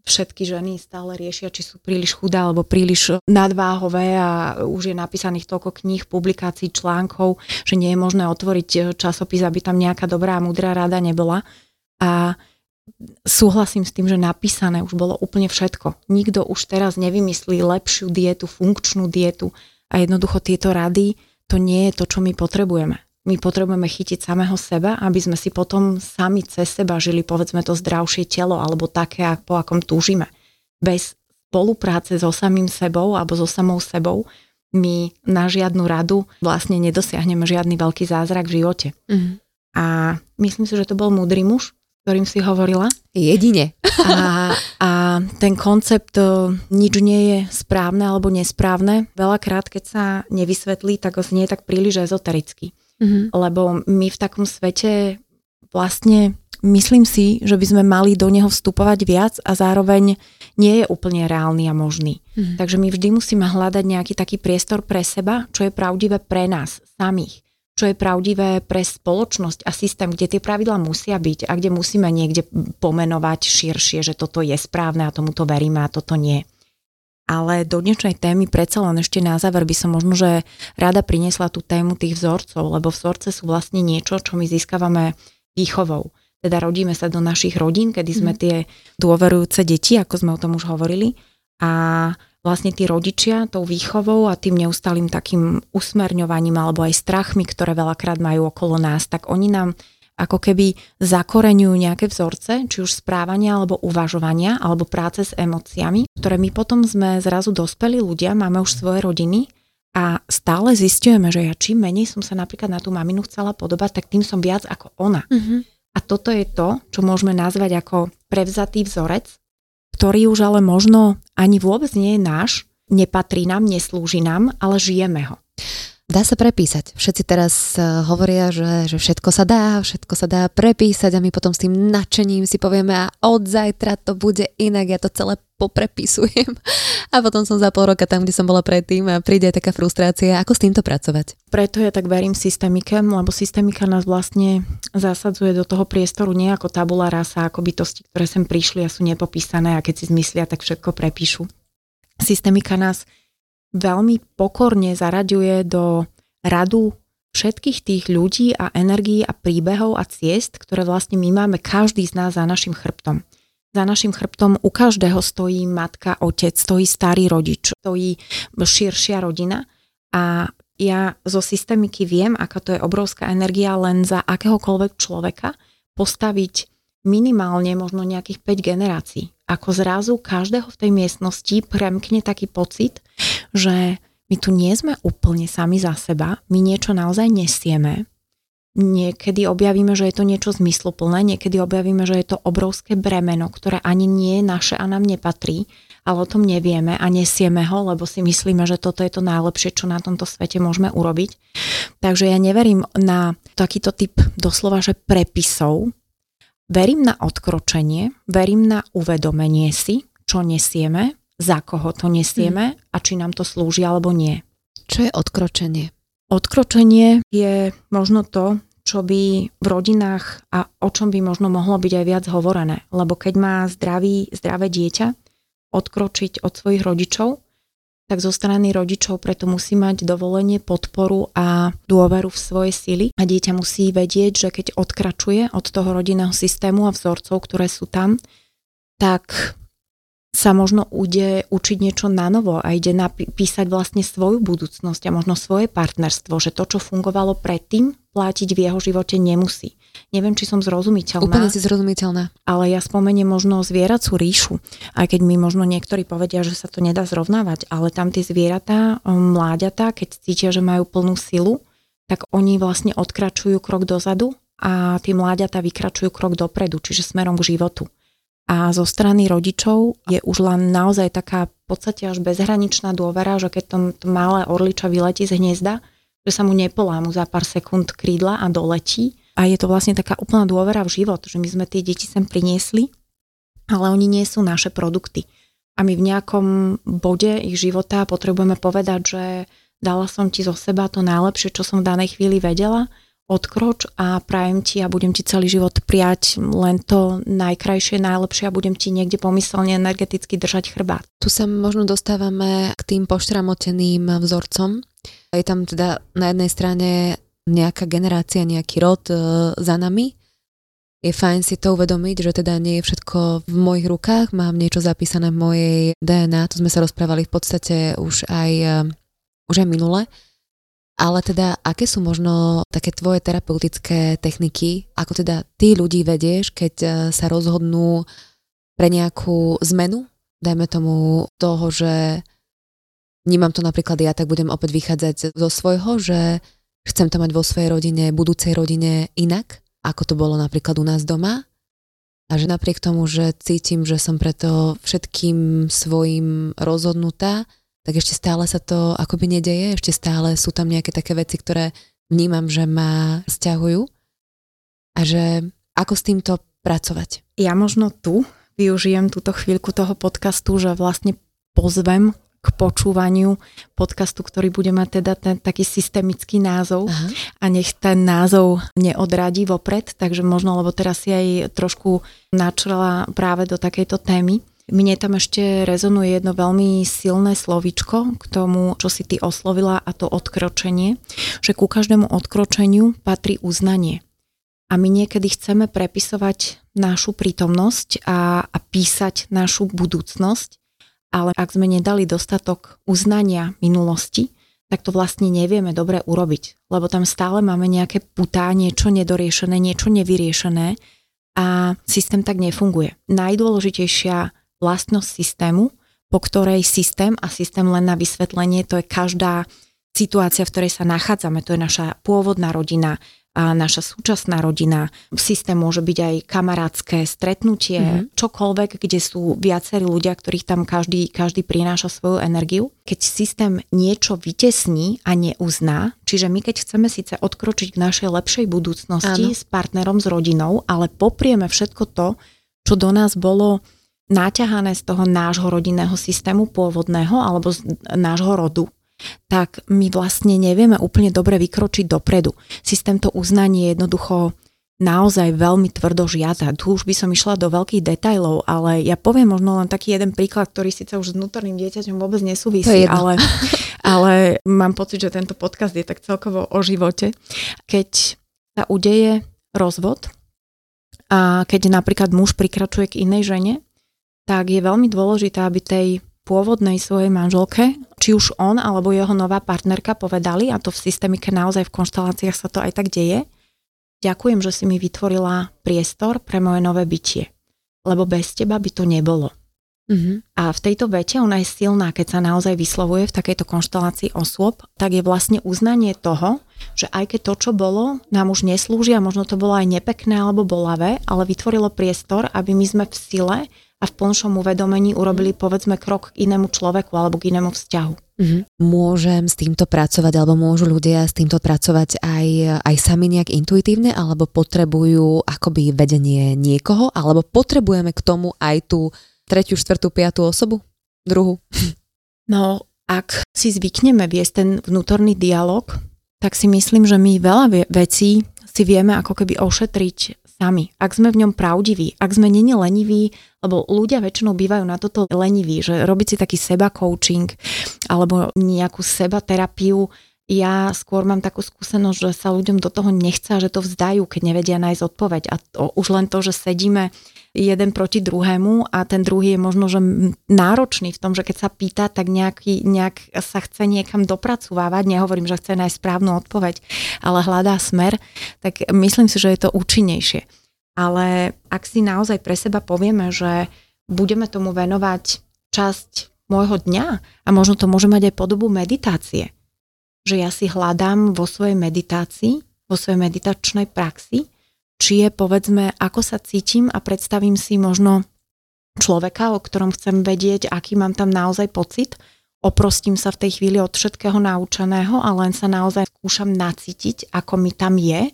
Všetky ženy stále riešia, či sú príliš chudé alebo príliš nadváhové a už je napísaných toľko kníh, publikácií, článkov, že nie je možné otvoriť časopis, aby tam nejaká dobrá a múdra rada nebola. A súhlasím s tým, že napísané už bolo úplne všetko. Nikto už teraz nevymyslí lepšiu dietu, funkčnú dietu a jednoducho tieto rady, to nie je to, čo my potrebujeme. My potrebujeme chytiť samého seba, aby sme si potom sami cez seba žili, povedzme to zdravšie telo alebo také, po akom túžime. Bez spolupráce so samým sebou alebo so samou sebou my na žiadnu radu vlastne nedosiahneme žiadny veľký zázrak v živote. Mm. A myslím si, že to bol múdry muž, ktorým si hovorila.
Jedine.
A, a ten koncept e, nič nie je správne alebo nesprávne. Veľakrát, keď sa nevysvetlí, tak znie tak príliš ezotericky. Mm-hmm. Lebo my v takom svete vlastne myslím si, že by sme mali do neho vstupovať viac a zároveň nie je úplne reálny a možný. Mm-hmm. Takže my vždy musíme hľadať nejaký taký priestor pre seba, čo je pravdivé pre nás samých čo je pravdivé pre spoločnosť a systém, kde tie pravidlá musia byť a kde musíme niekde pomenovať širšie, že toto je správne a tomuto veríme a toto nie. Ale do dnešnej témy predsa len ešte na záver by som možno, že rada priniesla tú tému tých vzorcov, lebo vzorce sú vlastne niečo, čo my získavame výchovou. Teda rodíme sa do našich rodín, kedy sme mm. tie dôverujúce deti, ako sme o tom už hovorili. A vlastne tí rodičia tou výchovou a tým neustálým takým usmerňovaním alebo aj strachmi, ktoré veľakrát majú okolo nás, tak oni nám ako keby zakoreňujú nejaké vzorce, či už správania alebo uvažovania, alebo práce s emóciami, ktoré my potom sme zrazu dospeli ľudia, máme už svoje rodiny a stále zistujeme, že ja čím menej som sa napríklad na tú maminu chcela podobať, tak tým som viac ako ona. Mm-hmm. A toto je to, čo môžeme nazvať ako prevzatý vzorec, ktorý už ale možno ani vôbec nie je náš, nepatrí nám, neslúži nám, ale žijeme ho.
Dá sa prepísať. Všetci teraz eh, hovoria, že, že všetko sa dá, všetko sa dá prepísať a my potom s tým nadšením si povieme a od zajtra to bude inak, ja to celé poprepisujem. A potom som za pol roka tam, kde som bola predtým a príde aj taká frustrácia. Ako s týmto pracovať?
Preto ja tak verím systémike, lebo systémika nás vlastne zasadzuje do toho priestoru nie ako tabula rasa, ako bytosti, ktoré sem prišli a sú nepopísané a keď si zmyslia, tak všetko prepíšu. Systémika nás veľmi pokorne zaraďuje do radu všetkých tých ľudí a energií a príbehov a ciest, ktoré vlastne my máme každý z nás za našim chrbtom. Za našim chrbtom u každého stojí matka, otec, stojí starý rodič, stojí širšia rodina a ja zo systémiky viem, aká to je obrovská energia len za akéhokoľvek človeka postaviť minimálne možno nejakých 5 generácií ako zrazu každého v tej miestnosti premkne taký pocit, že my tu nie sme úplne sami za seba, my niečo naozaj nesieme. Niekedy objavíme, že je to niečo zmysluplné, niekedy objavíme, že je to obrovské bremeno, ktoré ani nie je naše a nám nepatrí, ale o tom nevieme a nesieme ho, lebo si myslíme, že toto je to najlepšie, čo na tomto svete môžeme urobiť. Takže ja neverím na takýto typ doslova, že prepisov, Verím na odkročenie, verím na uvedomenie si, čo nesieme, za koho to nesieme mm. a či nám to slúži alebo nie.
Čo je odkročenie?
Odkročenie je možno to, čo by v rodinách a o čom by možno mohlo byť aj viac hovorené. Lebo keď má zdravý, zdravé dieťa odkročiť od svojich rodičov, tak zo strany rodičov preto musí mať dovolenie, podporu a dôveru v svoje sily a dieťa musí vedieť, že keď odkračuje od toho rodinného systému a vzorcov, ktoré sú tam, tak sa možno ide učiť niečo na novo a ide napísať vlastne svoju budúcnosť a možno svoje partnerstvo, že to, čo fungovalo predtým, platiť v jeho živote nemusí. Neviem, či som zrozumiteľná.
Úplne si zrozumiteľná.
Ale ja spomeniem možno zvieracú ríšu, aj keď mi možno niektorí povedia, že sa to nedá zrovnávať, ale tam tie zvieratá, mláďatá, keď cítia, že majú plnú silu, tak oni vlastne odkračujú krok dozadu a tie mláďatá vykračujú krok dopredu, čiže smerom k životu. A zo strany rodičov je už len naozaj taká v podstate až bezhraničná dôvera, že keď to, to malé orliča vyletí z hniezda, že sa mu nepolámu za pár sekúnd krídla a doletí. A je to vlastne taká úplná dôvera v život, že my sme tie deti sem priniesli ale oni nie sú naše produkty. A my v nejakom bode ich života potrebujeme povedať, že dala som ti zo seba to najlepšie, čo som v danej chvíli vedela, odkroč a prajem ti a budem ti celý život prijať len to najkrajšie, najlepšie a budem ti niekde pomyselne energeticky držať chrbát.
Tu sa možno dostávame k tým poštramoteným vzorcom. Je tam teda na jednej strane nejaká generácia, nejaký rod e, za nami, je fajn si to uvedomiť, že teda nie je všetko v mojich rukách, mám niečo zapísané v mojej DNA, to sme sa rozprávali v podstate už aj, eh, už aj minule. Ale teda, aké sú možno také tvoje terapeutické techniky, ako teda ty ľudí vedieš, keď eh, sa rozhodnú pre nejakú zmenu, dajme tomu toho, že vnímam to napríklad ja, tak budem opäť vychádzať zo svojho, že chcem to mať vo svojej rodine, budúcej rodine inak, ako to bolo napríklad u nás doma. A že napriek tomu, že cítim, že som preto všetkým svojim rozhodnutá, tak ešte stále sa to akoby nedeje, ešte stále sú tam nejaké také veci, ktoré vnímam, že ma stiahujú a že ako s týmto pracovať.
Ja možno tu využijem túto chvíľku toho podcastu, že vlastne pozvem k počúvaniu podcastu, ktorý bude mať teda ten taký systemický názov Aha. a nech ten názov neodradí vopred, takže možno, lebo teraz si aj trošku načrela práve do takejto témy. Mne tam ešte rezonuje jedno veľmi silné slovičko k tomu, čo si ty oslovila a to odkročenie, že ku každému odkročeniu patrí uznanie. A my niekedy chceme prepisovať našu prítomnosť a, a písať našu budúcnosť, ale ak sme nedali dostatok uznania minulosti, tak to vlastne nevieme dobre urobiť, lebo tam stále máme nejaké putá, niečo nedoriešené, niečo nevyriešené a systém tak nefunguje. Najdôležitejšia vlastnosť systému, po ktorej systém a systém len na vysvetlenie, to je každá situácia, v ktorej sa nachádzame, to je naša pôvodná rodina, a naša súčasná rodina. Systém môže byť aj kamarátske stretnutie, mm-hmm. čokoľvek, kde sú viacerí ľudia, ktorých tam každý, každý prináša svoju energiu. Keď systém niečo vytesní a neuzná, čiže my keď chceme síce odkročiť k našej lepšej budúcnosti Áno. s partnerom, s rodinou, ale poprieme všetko to, čo do nás bolo naťahané z toho nášho rodinného systému pôvodného alebo z nášho rodu, tak my vlastne nevieme úplne dobre vykročiť dopredu. Systém to uznanie jednoducho naozaj veľmi tvrdo žiada. Tu už by som išla do veľkých detajlov, ale ja poviem možno len taký jeden príklad, ktorý síce už s vnútorným dieťaťom vôbec nesúvisí, ale, ale mám pocit, že tento podcast je tak celkovo o živote. Keď sa udeje rozvod a keď napríklad muž prikračuje k inej žene, tak je veľmi dôležité, aby tej pôvodnej svojej manželke, či už on alebo jeho nová partnerka povedali, a to v systémike naozaj v konšteláciách sa to aj tak deje, ďakujem, že si mi vytvorila priestor pre moje nové bytie, lebo bez teba by to nebolo. Mm-hmm. A v tejto vete ona je silná, keď sa naozaj vyslovuje v takejto konštelácii osôb, tak je vlastne uznanie toho, že aj keď to, čo bolo, nám už neslúži a možno to bolo aj nepekné alebo bolavé, ale vytvorilo priestor, aby my sme v sile a v plnšom uvedomení urobili povedzme krok k inému človeku alebo k inému vzťahu.
Mm-hmm. Môžem s týmto pracovať alebo môžu ľudia s týmto pracovať aj, aj sami nejak intuitívne alebo potrebujú akoby vedenie niekoho alebo potrebujeme k tomu aj tú tretiu, štvrtú, piatú osobu? Druhú?
No, ak si zvykneme viesť ten vnútorný dialog, tak si myslím, že my veľa vecí si vieme ako keby ošetriť sami, ak sme v ňom pravdiví, ak sme není leniví, lebo ľudia väčšinou bývajú na toto leniví, že robiť si taký seba coaching alebo nejakú seba terapiu, ja skôr mám takú skúsenosť, že sa ľuďom do toho nechce že to vzdajú, keď nevedia nájsť odpoveď. A to, už len to, že sedíme jeden proti druhému a ten druhý je možno, že náročný v tom, že keď sa pýta, tak nejaký, nejak sa chce niekam dopracovávať, nehovorím, že chce nájsť správnu odpoveď, ale hľadá smer, tak myslím si, že je to účinnejšie. Ale ak si naozaj pre seba povieme, že budeme tomu venovať časť môjho dňa a možno to môže mať aj podobu meditácie, že ja si hľadám vo svojej meditácii, vo svojej meditačnej praxi či je povedzme, ako sa cítim a predstavím si možno človeka, o ktorom chcem vedieť, aký mám tam naozaj pocit, oprostím sa v tej chvíli od všetkého naučeného a len sa naozaj skúšam nacítiť, ako mi tam je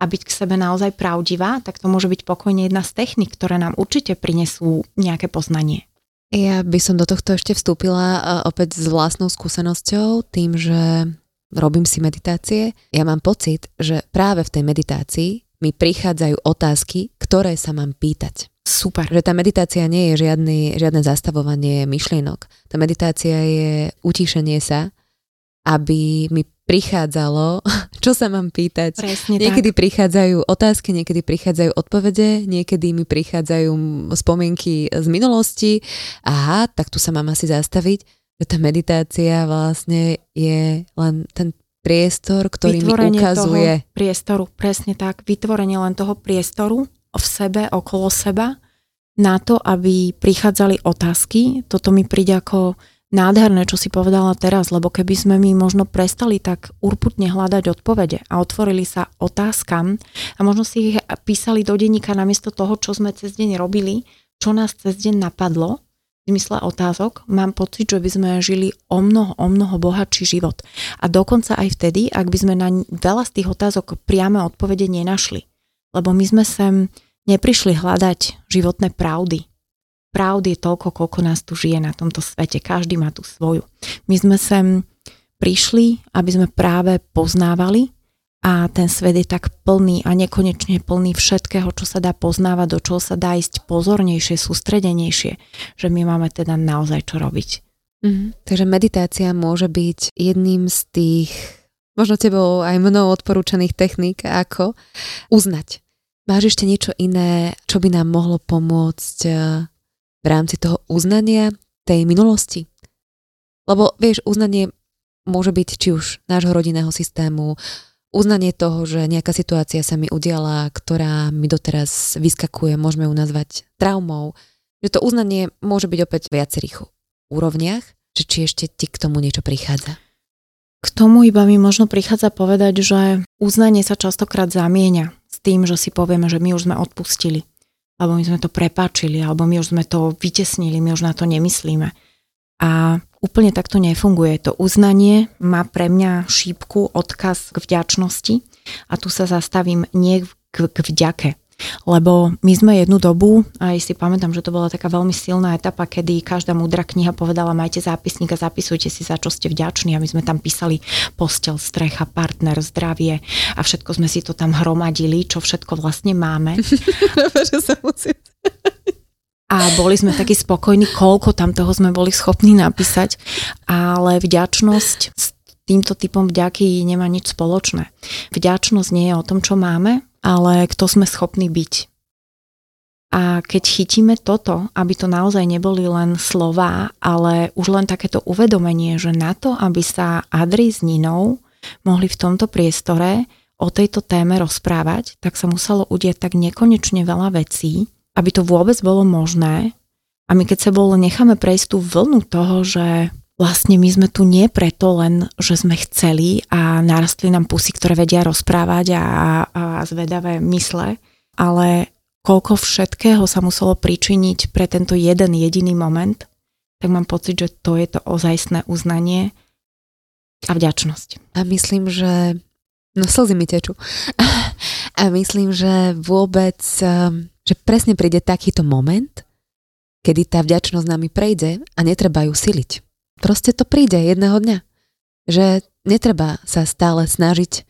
a byť k sebe naozaj pravdivá, tak to môže byť pokojne jedna z technik, ktoré nám určite prinesú nejaké poznanie.
Ja by som do tohto ešte vstúpila e, opäť s vlastnou skúsenosťou, tým, že robím si meditácie. Ja mám pocit, že práve v tej meditácii mi prichádzajú otázky, ktoré sa mám pýtať.
Super.
Že tá meditácia nie je žiadny, žiadne zastavovanie myšlienok. Tá meditácia je utíšenie sa, aby mi prichádzalo, čo sa mám pýtať.
Presne
niekedy
tak.
prichádzajú otázky, niekedy prichádzajú odpovede, niekedy mi prichádzajú spomienky z minulosti. Aha, tak tu sa mám asi zastaviť. Že tá meditácia vlastne je len ten priestor, ktorý Vytvorenie mi ukazuje.
Toho priestoru, presne tak. Vytvorenie len toho priestoru v sebe, okolo seba, na to, aby prichádzali otázky. Toto mi príde ako nádherné, čo si povedala teraz, lebo keby sme my možno prestali tak urputne hľadať odpovede a otvorili sa otázkam a možno si ich písali do denníka namiesto toho, čo sme cez deň robili, čo nás cez deň napadlo, v zmysle otázok, mám pocit, že by sme žili o mnoho, o mnoho bohatší život. A dokonca aj vtedy, ak by sme na veľa z tých otázok priame odpovede nenašli. Lebo my sme sem neprišli hľadať životné pravdy, pravdy je toľko, koľko nás tu žije na tomto svete. Každý má tú svoju. My sme sem prišli, aby sme práve poznávali a ten svet je tak plný a nekonečne plný všetkého, čo sa dá poznávať, do čoho sa dá ísť pozornejšie, sústredenejšie, že my máme teda naozaj čo robiť.
Mm, takže meditácia môže byť jedným z tých, možno tebou aj mnou odporúčaných techník, ako uznať. Máš ešte niečo iné, čo by nám mohlo pomôcť v rámci toho uznania tej minulosti. Lebo vieš, uznanie môže byť či už nášho rodinného systému, uznanie toho, že nejaká situácia sa mi udiala, ktorá mi doteraz vyskakuje, môžeme ju nazvať traumou, že to uznanie môže byť opäť v viacerých úrovniach, že či ešte ti k tomu niečo prichádza.
K tomu iba mi možno prichádza povedať, že uznanie sa častokrát zamieňa s tým, že si povieme, že my už sme odpustili alebo my sme to prepáčili, alebo my už sme to vytesnili, my už na to nemyslíme. A úplne takto nefunguje. To uznanie má pre mňa šípku, odkaz k vďačnosti a tu sa zastavím nie k, k vďake, lebo my sme jednu dobu, aj si pamätám, že to bola taká veľmi silná etapa, kedy každá múdra kniha povedala, majte zápisník a zapisujte si, za čo ste vďační. A my sme tam písali postel, strecha, partner, zdravie a všetko sme si to tam hromadili, čo všetko vlastne máme. a boli sme takí spokojní, koľko tam toho sme boli schopní napísať, ale vďačnosť s týmto typom vďaky nemá nič spoločné. Vďačnosť nie je o tom, čo máme, ale kto sme schopní byť. A keď chytíme toto, aby to naozaj neboli len slová, ale už len takéto uvedomenie, že na to, aby sa Adri s Ninou mohli v tomto priestore o tejto téme rozprávať, tak sa muselo udieť tak nekonečne veľa vecí, aby to vôbec bolo možné. A my keď sa bolo necháme prejsť tú vlnu toho, že vlastne my sme tu nie preto len, že sme chceli a narastli nám pusy, ktoré vedia rozprávať a, a zvedavé mysle, ale koľko všetkého sa muselo pričiniť pre tento jeden jediný moment, tak mám pocit, že to je to ozajstné uznanie a vďačnosť.
A myslím, že... No slzy mi tečú. a myslím, že vôbec, um, že presne príde takýto moment, kedy tá vďačnosť nami prejde a netreba ju siliť proste to príde jedného dňa. Že netreba sa stále snažiť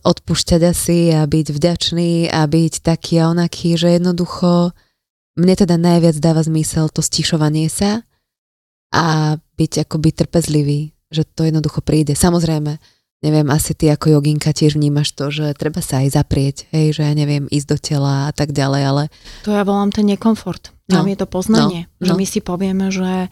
odpúšťať asi a byť vďačný a byť taký a onaký, že jednoducho mne teda najviac dáva zmysel to stišovanie sa a byť akoby trpezlivý, že to jednoducho príde. Samozrejme, neviem, asi ty ako joginka tiež vnímaš to, že treba sa aj zaprieť, hej, že ja neviem, ísť do tela a tak ďalej, ale...
To ja volám ten nekomfort. Tam no, je to poznanie, no, že no. my si povieme, že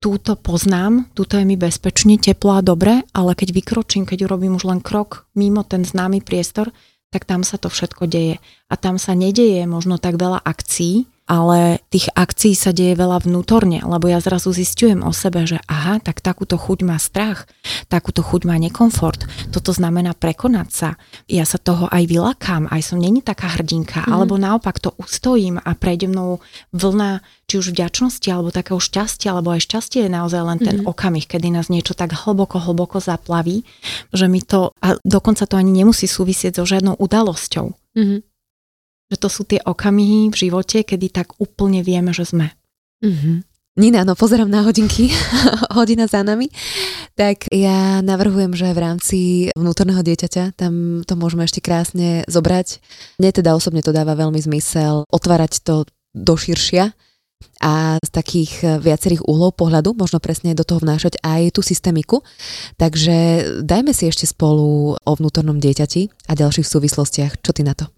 túto poznám, túto je mi bezpečne, teplo a dobre, ale keď vykročím, keď urobím už len krok mimo ten známy priestor, tak tam sa to všetko deje. A tam sa nedeje možno tak veľa akcií, ale tých akcií sa deje veľa vnútorne, lebo ja zrazu zistujem o sebe, že aha, tak takúto chuť má strach, takúto chuť má nekomfort, toto znamená prekonať sa. Ja sa toho aj vylakám, aj som není taká hrdinka, mm. alebo naopak to ustojím a prejde mnou vlna či už vďačnosti, alebo takého šťastia, alebo aj šťastie je naozaj len ten mm. okamih, kedy nás niečo tak hlboko, hlboko zaplaví, že mi to, a dokonca to ani nemusí súvisieť so žiadnou udalosťou. Mm-hmm že to sú tie okamihy v živote, kedy tak úplne vieme, že sme.
Mm-hmm. Nina, no pozerám na hodinky, hodina za nami, tak ja navrhujem, že v rámci vnútorného dieťaťa tam to môžeme ešte krásne zobrať. Mne teda osobne to dáva veľmi zmysel otvárať to do širšia a z takých viacerých uhlov pohľadu, možno presne do toho vnášať aj tú systemiku. Takže dajme si ešte spolu o vnútornom dieťati a ďalších súvislostiach. Čo ty na to?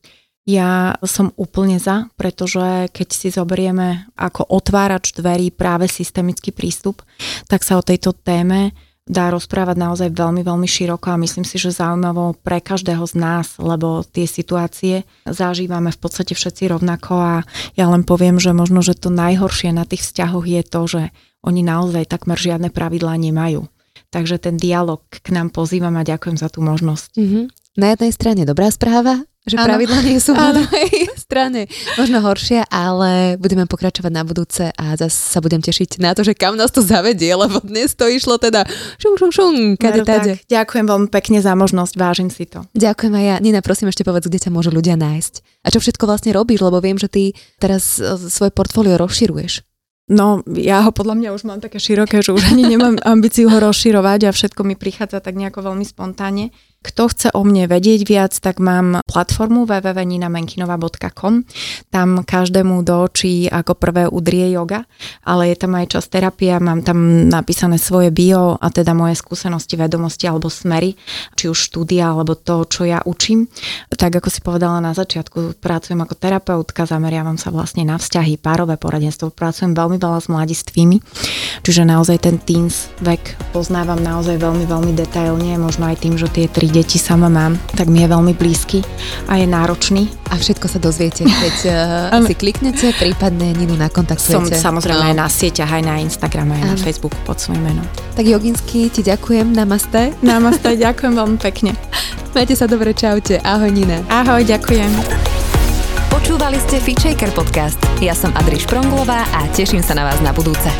Ja som úplne za, pretože keď si zoberieme ako otvárač dverí práve systemický prístup, tak sa o tejto téme dá rozprávať naozaj veľmi, veľmi široko a myslím si, že zaujímavo pre každého z nás, lebo tie situácie zažívame v podstate všetci rovnako a ja len poviem, že možno, že to najhoršie na tých vzťahoch je to, že oni naozaj takmer žiadne pravidlá nemajú. Takže ten dialog k nám pozývam a ďakujem za tú možnosť.
Mm-hmm. Na jednej strane dobrá správa, že ano. pravidla nie sú na mojej strane. Možno horšie, ale budeme pokračovať na budúce a zase sa budem tešiť na to, že kam nás to zavedie, lebo dnes to išlo teda šum, šum, šum, kade, tade.
Ďakujem veľmi pekne za možnosť, vážim si to.
Ďakujem aj ja. Nina, prosím ešte povedz, kde ťa môžu ľudia nájsť. A čo všetko vlastne robíš, lebo viem, že ty teraz e, svoje portfólio rozširuješ.
No, ja ho podľa mňa už mám také široké, že už ani nemám ambíciu ho rozširovať a všetko mi prichádza tak nejako veľmi spontánne. Kto chce o mne vedieť viac, tak mám platformu www.ninamenkinova.com. Tam každému do očí ako prvé udrie yoga, ale je tam aj čas terapia, mám tam napísané svoje bio a teda moje skúsenosti, vedomosti alebo smery, či už štúdia alebo to, čo ja učím. Tak ako si povedala na začiatku, pracujem ako terapeutka, zameriavam sa vlastne na vzťahy, párové poradenstvo, pracujem veľmi veľa s mladistvými, čiže naozaj ten teens vek poznávam naozaj veľmi, veľmi detailne, možno aj tým, že tie tri deti sama mám, tak mi je veľmi blízky a je náročný.
A všetko sa dozviete, keď uh, si kliknete, prípadne Ninu nakontaktujete.
Som samozrejme no. aj na sieťach, aj na Instagrame, aj na Facebooku pod svojím menom.
Tak Joginsky, ti ďakujem, namaste.
Namaste, ďakujem veľmi pekne.
Majte sa dobre, čaute. Ahoj Nina.
Ahoj, ďakujem.
Počúvali ste Fitchaker podcast. Ja som Adriš Pronglová a teším sa na vás na budúce.